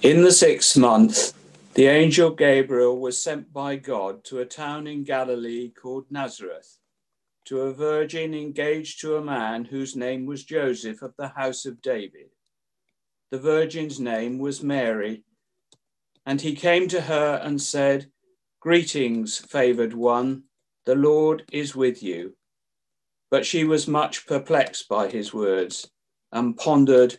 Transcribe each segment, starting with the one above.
In the sixth month, the angel Gabriel was sent by God to a town in Galilee called Nazareth, to a virgin engaged to a man whose name was Joseph of the house of David. The virgin's name was Mary. And he came to her and said, Greetings, favored one, the Lord is with you. But she was much perplexed by his words and pondered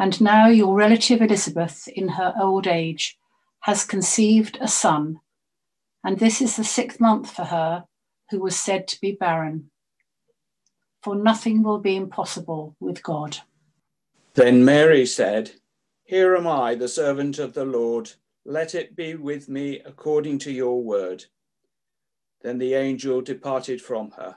And now your relative Elizabeth, in her old age, has conceived a son, and this is the sixth month for her who was said to be barren. For nothing will be impossible with God. Then Mary said, here am I, the servant of the Lord. Let it be with me according to your word. Then the angel departed from her.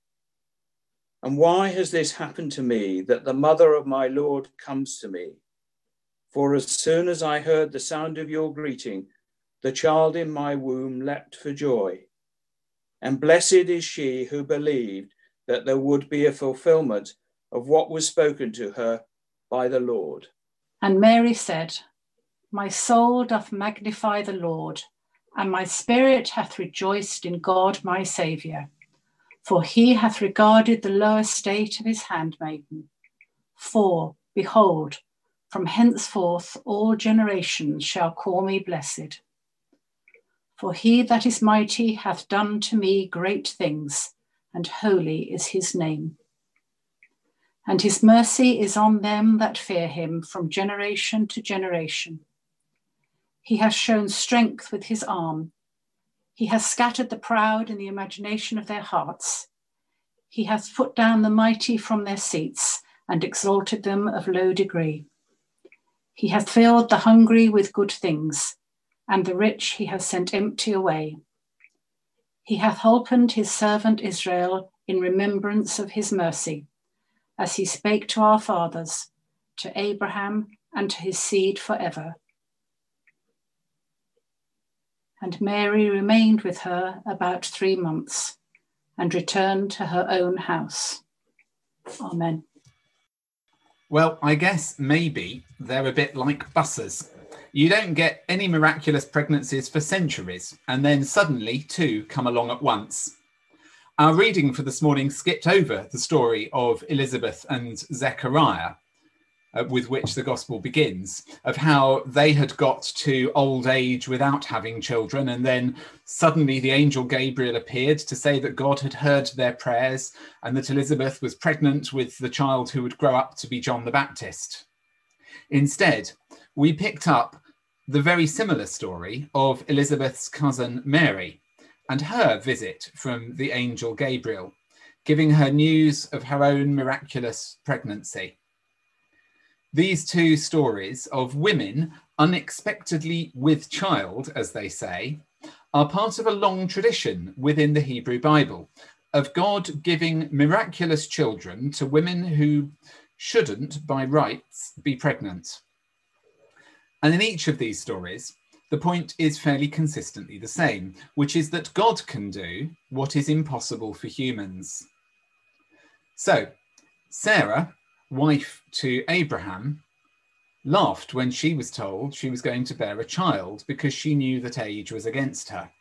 And why has this happened to me, that the mother of my Lord comes to me? For as soon as I heard the sound of your greeting, the child in my womb leapt for joy. And blessed is she who believed that there would be a fulfillment of what was spoken to her by the Lord. And Mary said, my soul doth magnify the Lord, and my spirit hath rejoiced in God my Saviour, for he hath regarded the low estate of his handmaiden. For, behold, from henceforth all generations shall call me blessed. For he that is mighty hath done to me great things, and holy is his name. And his mercy is on them that fear him from generation to generation. He has shown strength with his arm. He has scattered the proud in the imagination of their hearts. He hath put down the mighty from their seats and exalted them of low degree. He hath filled the hungry with good things, and the rich he hath sent empty away. He hath holpened his servant Israel in remembrance of his mercy, as he spake to our fathers, to Abraham, and to his seed forever. And Mary remained with her about three months and returned to her own house. Amen. Well, I guess maybe they're a bit like buses. You don't get any miraculous pregnancies for centuries, and then suddenly two come along at once. Our reading for this morning skipped over the story of Elizabeth and Zechariah, uh, with which the gospel begins of how they had got to old age without having children and then suddenly the angel gabriel appeared to say that god had heard their prayers and that elizabeth was pregnant with the child who would grow up to be john the baptist. Instead we picked up the very similar story of elizabeth's cousin mary and her visit from the angel gabriel giving her news of her own miraculous pregnancy these two stories of women unexpectedly with child, as they say, are part of a long tradition within the Hebrew Bible of God giving miraculous children to women who shouldn't, by rights, be pregnant. And in each of these stories, the point is fairly consistently the same, which is that God can do what is impossible for humans. So, Sarah, wife to Abraham, laughed when she was told she was going to bear a child because she knew that age was against her.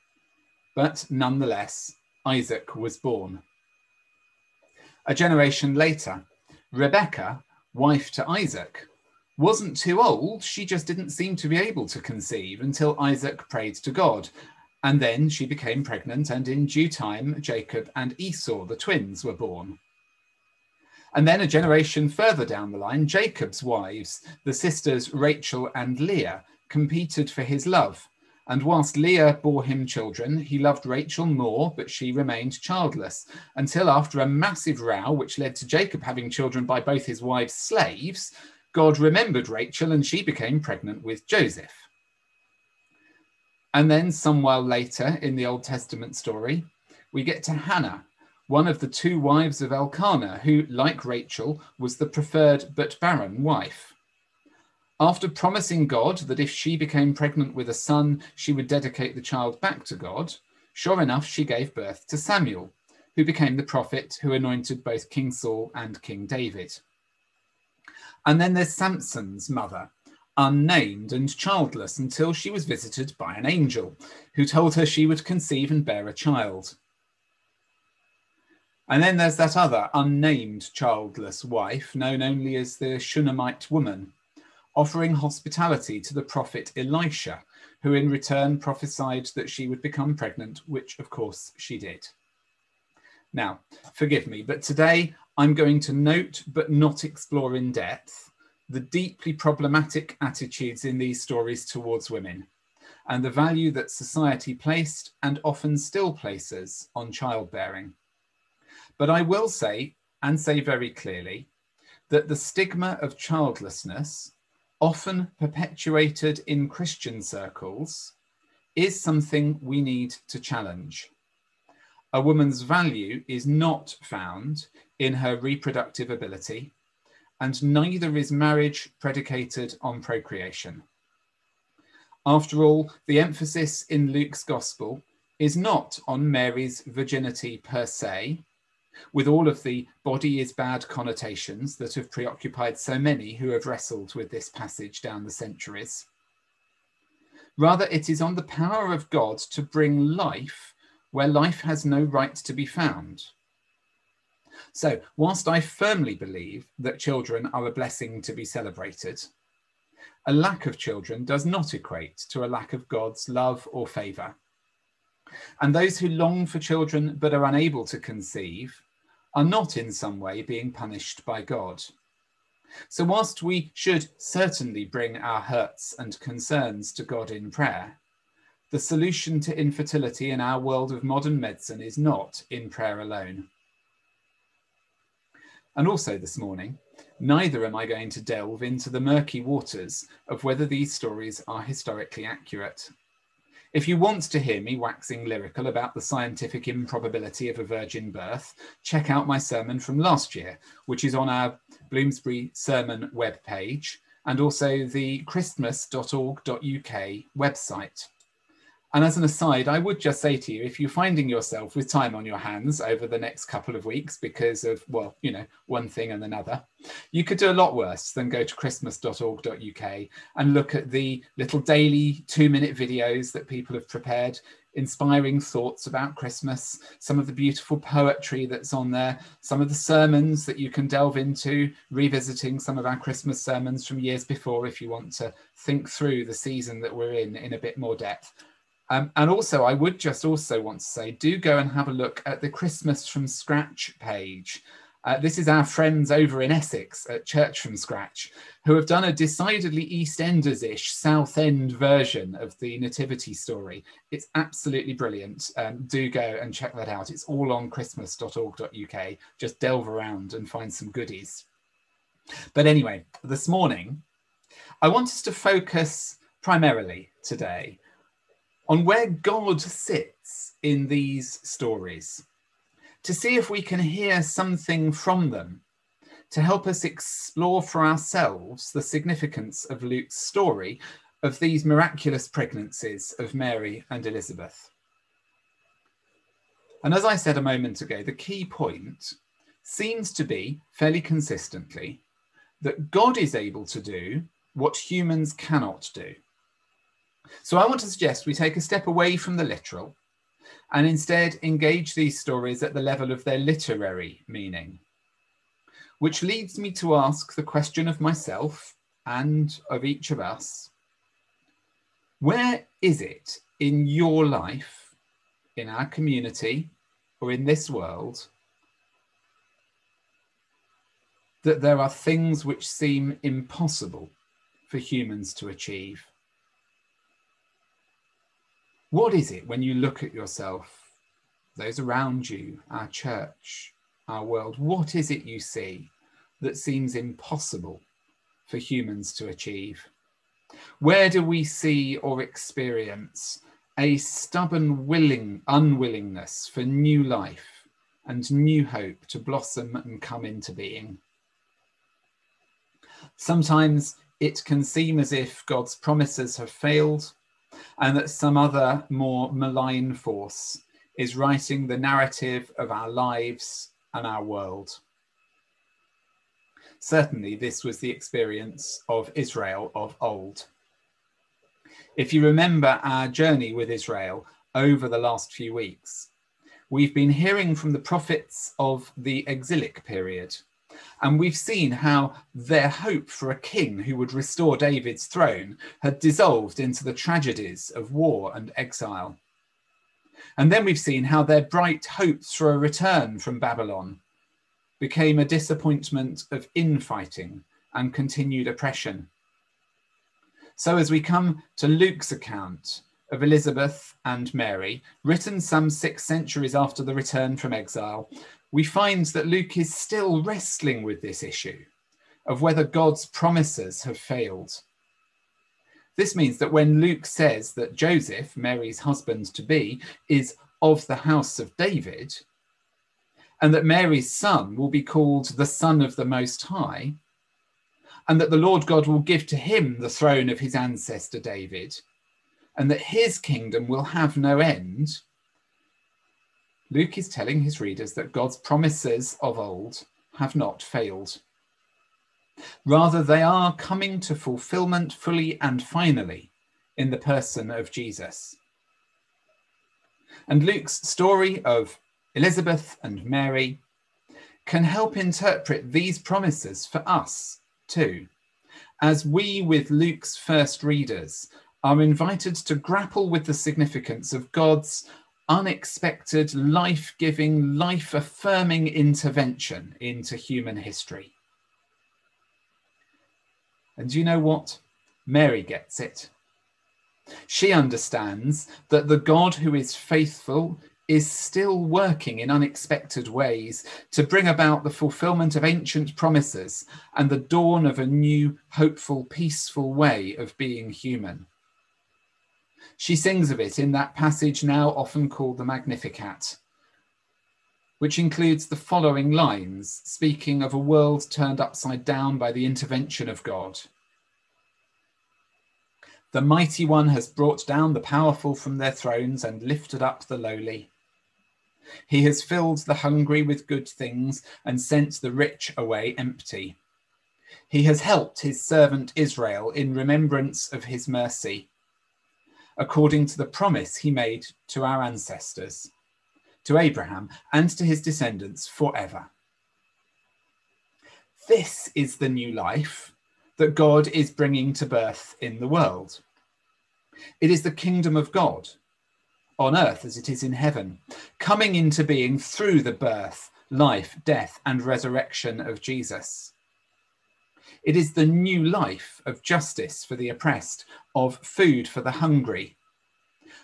But nonetheless, Isaac was born. A generation later, Rebecca, wife to Isaac, wasn't too old. She just didn't seem to be able to conceive until Isaac prayed to God. And then she became pregnant, and in due time, Jacob and Esau, the twins, were born. And then a generation further down the line, Jacob's wives, the sisters Rachel and Leah, competed for his love. And whilst Leah bore him children, he loved Rachel more, but she remained childless, until after a massive row, which led to Jacob having children by both his wives' slaves, God remembered Rachel and she became pregnant with Joseph. And then, some while later in the Old Testament story, we get to Hannah, one of the two wives of Elkanah, who, like Rachel, was the preferred but barren wife. After promising God that if she became pregnant with a son, she would dedicate the child back to God, sure enough, she gave birth to Samuel, who became the prophet who anointed both King Saul and King David. And then there's Samson's mother, unnamed and childless until she was visited by an angel who told her she would conceive and bear a child. And then there's that other unnamed childless wife, known only as the Shunammite woman, offering hospitality to the prophet Elisha, who in return prophesied that she would become pregnant, which of course she did. Now, forgive me, but today I'm going to note but not explore in depth the deeply problematic attitudes in these stories towards women and the value that society placed and often still places on childbearing. But I will say, and say very clearly, that the stigma of childlessness, often perpetuated in Christian circles, is something we need to challenge. A woman's value is not found in her reproductive ability, and neither is marriage predicated on procreation. After all, the emphasis in Luke's gospel is not on Mary's virginity per se, with all of the body is bad connotations that have preoccupied so many who have wrestled with this passage down the centuries. Rather, it is on the power of God to bring life where life has no right to be found. So, whilst I firmly believe that children are a blessing to be celebrated, a lack of children does not equate to a lack of God's love or favour. And those who long for children but are unable to conceive are not in some way being punished by God. So, whilst we should certainly bring our hurts and concerns to God in prayer, the solution to infertility in our world of modern medicine is not in prayer alone. And also this morning, neither am I going to delve into the murky waters of whether these stories are historically accurate. If you want to hear me waxing lyrical about the scientific improbability of a virgin birth, check out my sermon from last year, which is on our Bloomsbury Sermon webpage and also the christmas.org.uk website. And as an aside, I would just say to you if you're finding yourself with time on your hands over the next couple of weeks because of, well, you know, one thing and another, you could do a lot worse than go to christmas.org.uk and look at the little daily two minute videos that people have prepared, inspiring thoughts about Christmas, some of the beautiful poetry that's on there, some of the sermons that you can delve into, revisiting some of our Christmas sermons from years before if you want to think through the season that we're in in a bit more depth. Um, and also, I would just also want to say, do go and have a look at the Christmas from Scratch page. Uh, this is our friends over in Essex at Church from Scratch, who have done a decidedly EastEnders-ish Southend version of the Nativity story. It's absolutely brilliant. Um, do go and check that out. It's all on christmas.org.uk. Just delve around and find some goodies. But anyway, this morning, I want us to focus primarily today on where God sits in these stories, to see if we can hear something from them, to help us explore for ourselves the significance of Luke's story, of these miraculous pregnancies of Mary and Elizabeth. And as I said a moment ago, the key point seems to be fairly consistently that God is able to do what humans cannot do. So I want to suggest we take a step away from the literal and instead engage these stories at the level of their literary meaning. Which leads me to ask the question of myself and of each of us where is it in your life, in our community, or in this world that there are things which seem impossible for humans to achieve? What is it when you look at yourself, those around you, our church, our world? What is it you see that seems impossible for humans to achieve? Where do we see or experience a stubborn willing unwillingness for new life and new hope to blossom and come into being? Sometimes it can seem as if God's promises have failed and that some other more malign force is writing the narrative of our lives and our world. Certainly, this was the experience of Israel of old. If you remember our journey with Israel over the last few weeks, we've been hearing from the prophets of the exilic period and we've seen how their hope for a king who would restore David's throne had dissolved into the tragedies of war and exile. And then we've seen how their bright hopes for a return from Babylon became a disappointment of infighting and continued oppression. So, as we come to Luke's account of Elizabeth and Mary, written some six centuries after the return from exile, we find that Luke is still wrestling with this issue of whether God's promises have failed. This means that when Luke says that Joseph, Mary's husband to be, is of the house of David, and that Mary's son will be called the Son of the Most High, and that the Lord God will give to him the throne of his ancestor David, and that his kingdom will have no end, Luke is telling his readers that God's promises of old have not failed. Rather, they are coming to fulfillment fully and finally in the person of Jesus. And Luke's story of Elizabeth and Mary can help interpret these promises for us too, as we, with Luke's first readers, are invited to grapple with the significance of God's unexpected, life giving, life affirming intervention into human history. And you know what? Mary gets it. She understands that the God who is faithful is still working in unexpected ways to bring about the fulfillment of ancient promises and the dawn of a new, hopeful, peaceful way of being human. She sings of it in that passage now often called the Magnificat, which includes the following lines, speaking of a world turned upside down by the intervention of God. The mighty one has brought down the powerful from their thrones and lifted up the lowly. He has filled the hungry with good things and sent the rich away empty. He has helped his servant Israel in remembrance of his mercy according to the promise he made to our ancestors, to Abraham, and to his descendants forever. This is the new life that God is bringing to birth in the world. It is the kingdom of God on earth as it is in heaven, coming into being through the birth, life, death, and resurrection of Jesus. It is the new life of justice for the oppressed, of food for the hungry,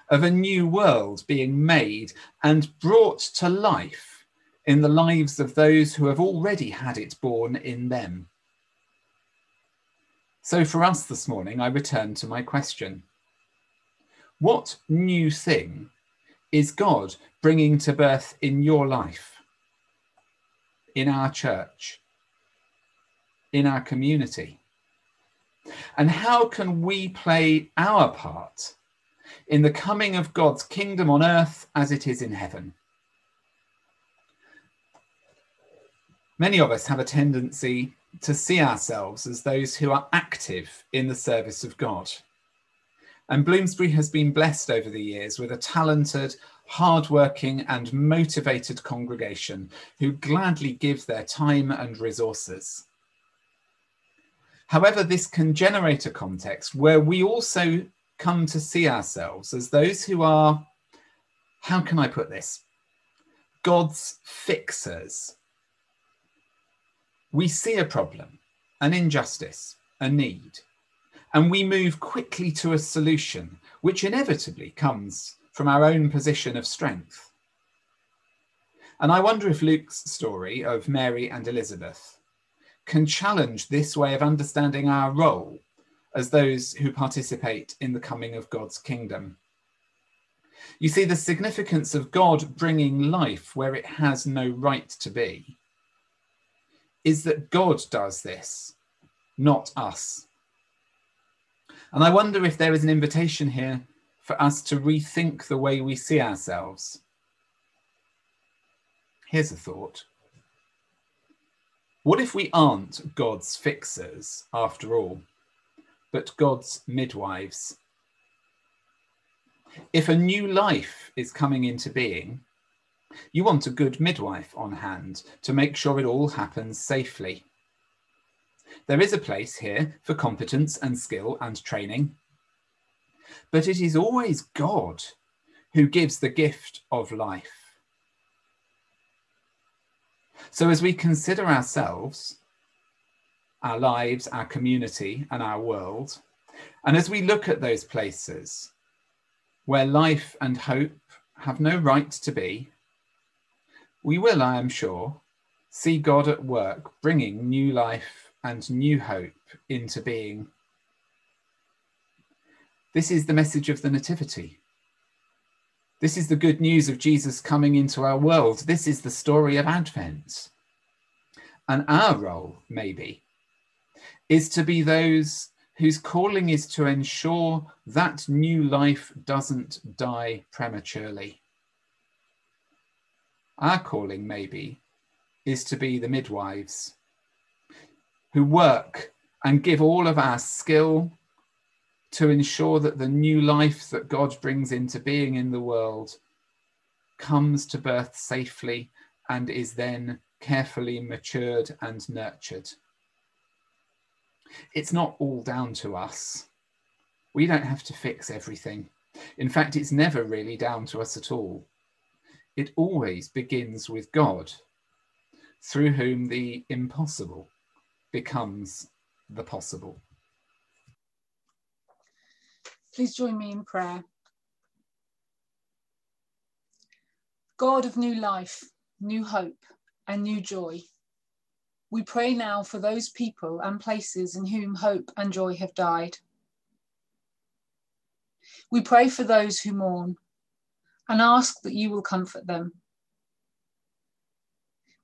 of a new world being made and brought to life in the lives of those who have already had it born in them. So, for us this morning, I return to my question What new thing is God bringing to birth in your life, in our church? In our community. And how can we play our part in the coming of God's kingdom on earth as it is in heaven? Many of us have a tendency to see ourselves as those who are active in the service of God. And Bloomsbury has been blessed over the years with a talented, hardworking, and motivated congregation who gladly give their time and resources. However, this can generate a context where we also come to see ourselves as those who are, how can I put this? God's fixers. We see a problem, an injustice, a need, and we move quickly to a solution, which inevitably comes from our own position of strength. And I wonder if Luke's story of Mary and Elizabeth can challenge this way of understanding our role as those who participate in the coming of God's kingdom. You see, the significance of God bringing life where it has no right to be is that God does this, not us. And I wonder if there is an invitation here for us to rethink the way we see ourselves. Here's a thought. What if we aren't God's fixers after all, but God's midwives? If a new life is coming into being, you want a good midwife on hand to make sure it all happens safely. There is a place here for competence and skill and training. But it is always God who gives the gift of life. So as we consider ourselves, our lives, our community, and our world, and as we look at those places where life and hope have no right to be, we will, I am sure, see God at work bringing new life and new hope into being. This is the message of the Nativity. This is the good news of Jesus coming into our world. This is the story of Advent. And our role, maybe, is to be those whose calling is to ensure that new life doesn't die prematurely. Our calling, maybe, is to be the midwives who work and give all of our skill to ensure that the new life that God brings into being in the world comes to birth safely and is then carefully matured and nurtured. It's not all down to us. We don't have to fix everything. In fact, it's never really down to us at all. It always begins with God, through whom the impossible becomes the possible. Please join me in prayer. God of new life, new hope, and new joy, we pray now for those people and places in whom hope and joy have died. We pray for those who mourn and ask that you will comfort them.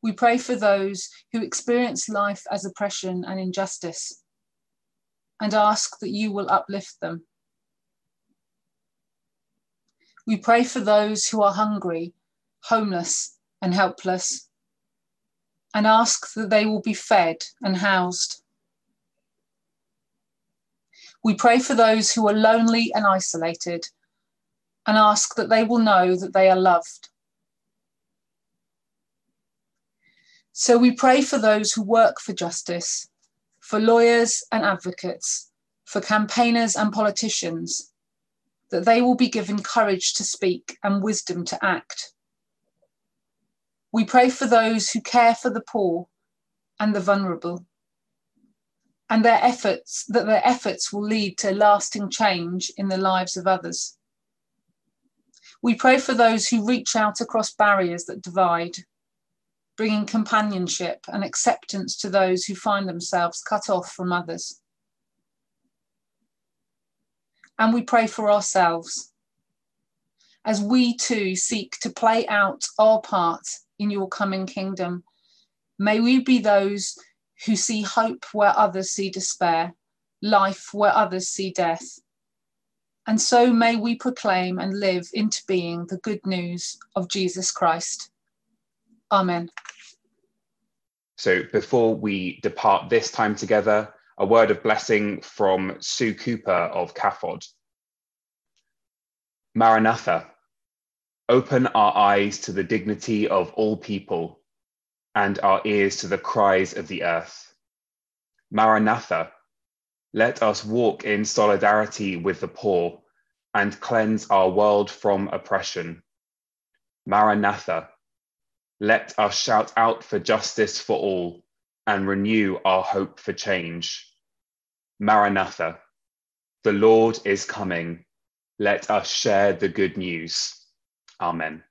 We pray for those who experience life as oppression and injustice and ask that you will uplift them. We pray for those who are hungry, homeless, and helpless and ask that they will be fed and housed. We pray for those who are lonely and isolated and ask that they will know that they are loved. So we pray for those who work for justice, for lawyers and advocates, for campaigners and politicians, that they will be given courage to speak and wisdom to act. We pray for those who care for the poor and the vulnerable, and their efforts that their efforts will lead to lasting change in the lives of others. We pray for those who reach out across barriers that divide bringing companionship and acceptance to those who find themselves cut off from others. And we pray for ourselves as we too seek to play out our part in your coming kingdom. May we be those who see hope where others see despair life where others see death. And so may we proclaim and live into being the good news of Jesus Christ. Amen. So before we depart this time together, a word of blessing from Sue Cooper of CAFOD. Maranatha, open our eyes to the dignity of all people and our ears to the cries of the earth. Maranatha, let us walk in solidarity with the poor and cleanse our world from oppression. Maranatha, let us shout out for justice for all and renew our hope for change. Maranatha, the Lord is coming. Let us share the good news. Amen.